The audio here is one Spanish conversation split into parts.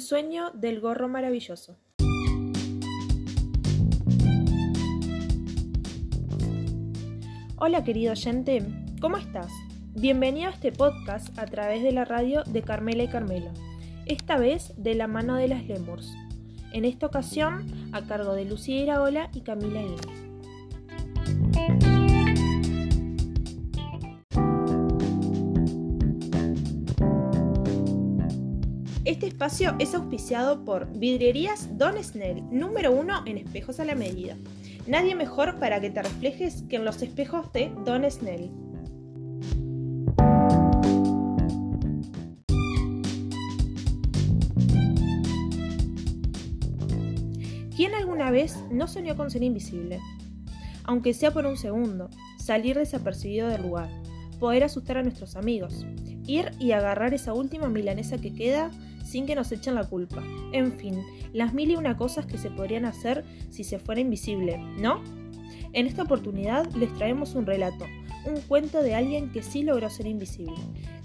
Sueño del gorro maravilloso. Hola querido oyente, ¿cómo estás? Bienvenido a este podcast a través de la radio de Carmela y Carmelo, esta vez de la mano de las Lemurs. En esta ocasión a cargo de Lucía Iraola y Camila Guinea. Este espacio es auspiciado por Vidrierías Don Snell, número uno en espejos a la medida. Nadie mejor para que te reflejes que en los espejos de Don Snell. ¿Quién alguna vez no soñó con ser invisible? Aunque sea por un segundo, salir desapercibido del lugar, poder asustar a nuestros amigos, ir y agarrar esa última milanesa que queda sin que nos echen la culpa. En fin, las mil y una cosas que se podrían hacer si se fuera invisible, ¿no? En esta oportunidad les traemos un relato, un cuento de alguien que sí logró ser invisible.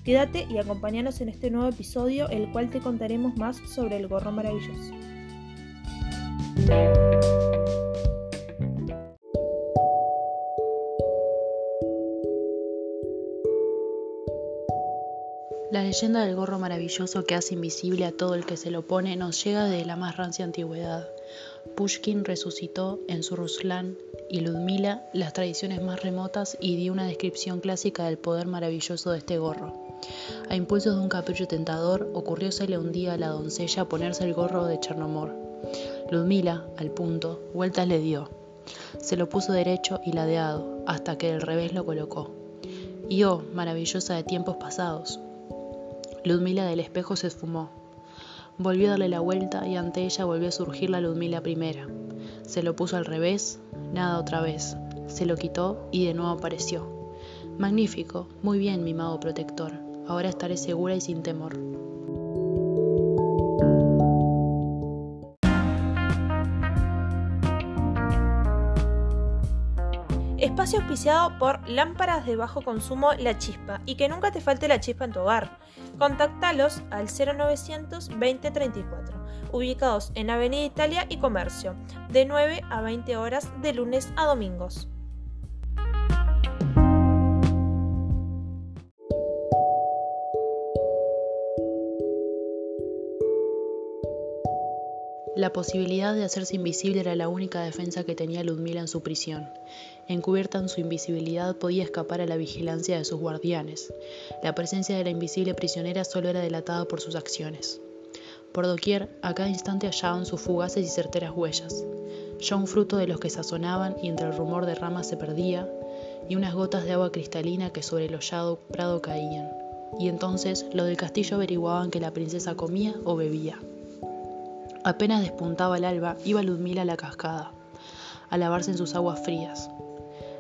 Quédate y acompáñanos en este nuevo episodio, el cual te contaremos más sobre el gorro maravilloso. La leyenda del gorro maravilloso que hace invisible a todo el que se lo pone nos llega de la más rancia antigüedad. Pushkin resucitó en su Ruslan y Ludmila las tradiciones más remotas y dio una descripción clásica del poder maravilloso de este gorro. A impulsos de un capricho tentador, ocurriósele un día a la doncella ponerse el gorro de Chernomor. Ludmila, al punto, vueltas le dio. Se lo puso derecho y ladeado, hasta que del revés lo colocó. Y oh, maravillosa de tiempos pasados, Ludmila del espejo se esfumó. Volvió a darle la vuelta y ante ella volvió a surgir la Ludmila primera. Se lo puso al revés, nada otra vez. Se lo quitó y de nuevo apareció. Magnífico, muy bien, mi mago protector. Ahora estaré segura y sin temor. Espacio auspiciado por Lámparas de Bajo Consumo La Chispa y que nunca te falte la chispa en tu hogar. Contáctalos al 0900 2034, ubicados en Avenida Italia y Comercio, de 9 a 20 horas de lunes a domingos. La posibilidad de hacerse invisible era la única defensa que tenía Ludmila en su prisión. Encubierta en su invisibilidad podía escapar a la vigilancia de sus guardianes. La presencia de la invisible prisionera solo era delatada por sus acciones. Por doquier, a cada instante hallaban sus fugaces y certeras huellas, ya un fruto de los que sazonaban y entre el rumor de ramas se perdía, y unas gotas de agua cristalina que sobre el hollado prado caían. Y entonces los del castillo averiguaban que la princesa comía o bebía. Apenas despuntaba el alba, iba Ludmila a la cascada, a lavarse en sus aguas frías.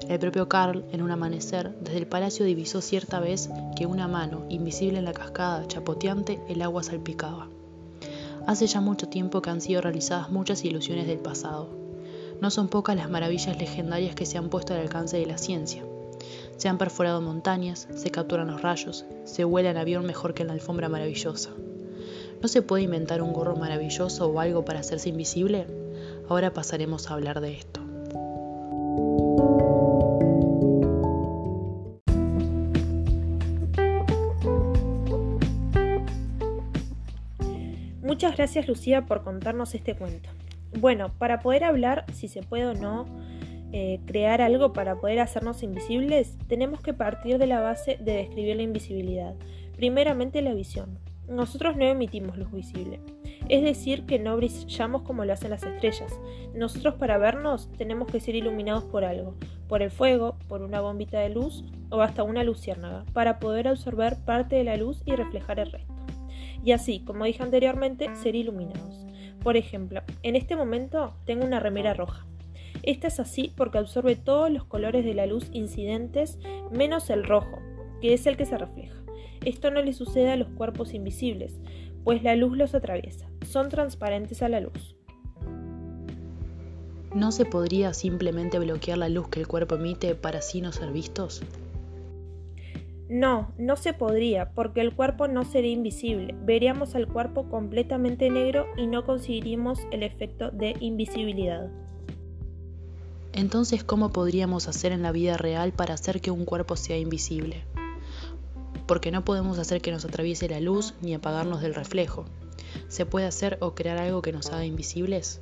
El propio Carl, en un amanecer, desde el palacio divisó cierta vez que una mano, invisible en la cascada, chapoteante, el agua salpicaba. Hace ya mucho tiempo que han sido realizadas muchas ilusiones del pasado. No son pocas las maravillas legendarias que se han puesto al alcance de la ciencia. Se han perforado montañas, se capturan los rayos, se vuela en avión mejor que en la alfombra maravillosa. ¿No se puede inventar un gorro maravilloso o algo para hacerse invisible? Ahora pasaremos a hablar de esto. Muchas gracias Lucía por contarnos este cuento. Bueno, para poder hablar si se puede o no eh, crear algo para poder hacernos invisibles, tenemos que partir de la base de describir la invisibilidad. Primeramente la visión. Nosotros no emitimos luz visible, es decir, que no brillamos como lo hacen las estrellas. Nosotros para vernos tenemos que ser iluminados por algo, por el fuego, por una bombita de luz o hasta una luciérnaga, para poder absorber parte de la luz y reflejar el resto. Y así, como dije anteriormente, ser iluminados. Por ejemplo, en este momento tengo una remera roja. Esta es así porque absorbe todos los colores de la luz incidentes menos el rojo, que es el que se refleja. Esto no le sucede a los cuerpos invisibles, pues la luz los atraviesa. Son transparentes a la luz. ¿No se podría simplemente bloquear la luz que el cuerpo emite para así no ser vistos? No, no se podría, porque el cuerpo no sería invisible. Veríamos al cuerpo completamente negro y no conseguiríamos el efecto de invisibilidad. Entonces, ¿cómo podríamos hacer en la vida real para hacer que un cuerpo sea invisible? Porque no podemos hacer que nos atraviese la luz ni apagarnos del reflejo. ¿Se puede hacer o crear algo que nos haga invisibles?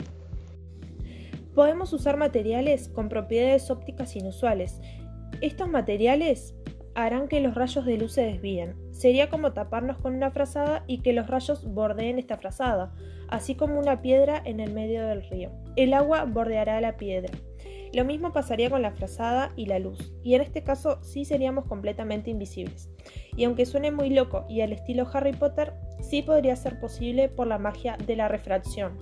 Podemos usar materiales con propiedades ópticas inusuales. Estos materiales harán que los rayos de luz se desvíen. Sería como taparnos con una frazada y que los rayos bordeen esta frazada, así como una piedra en el medio del río. El agua bordeará la piedra. Lo mismo pasaría con la frazada y la luz, y en este caso sí seríamos completamente invisibles. Y aunque suene muy loco y al estilo Harry Potter, sí podría ser posible por la magia de la refracción.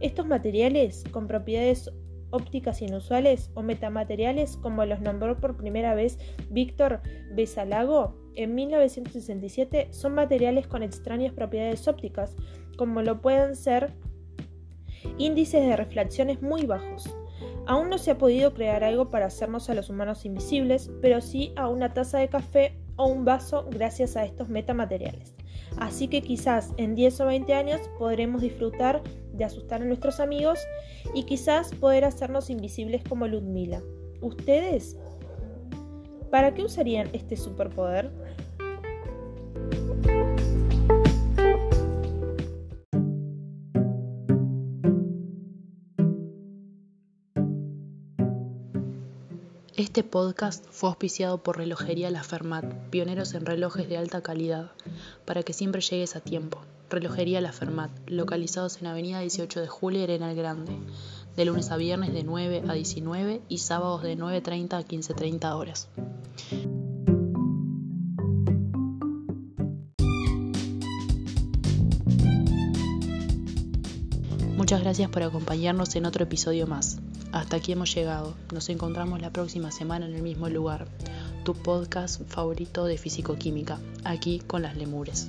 Estos materiales, con propiedades ópticas inusuales o metamateriales, como los nombró por primera vez Víctor Besalago en 1967, son materiales con extrañas propiedades ópticas, como lo pueden ser índices de refracciones muy bajos. Aún no se ha podido crear algo para hacernos a los humanos invisibles, pero sí a una taza de café o un vaso gracias a estos metamateriales. Así que quizás en 10 o 20 años podremos disfrutar de asustar a nuestros amigos y quizás poder hacernos invisibles como Ludmila. ¿Ustedes? ¿Para qué usarían este superpoder? Este podcast fue auspiciado por Relojería La Fermat, pioneros en relojes de alta calidad, para que siempre llegues a tiempo. Relojería La Fermat, localizados en Avenida 18 de Julio, Arenal Grande, de lunes a viernes de 9 a 19 y sábados de 9.30 a 15.30 horas. Muchas gracias por acompañarnos en otro episodio más. Hasta aquí hemos llegado. Nos encontramos la próxima semana en el mismo lugar. Tu podcast favorito de físico-química, aquí con las lemures.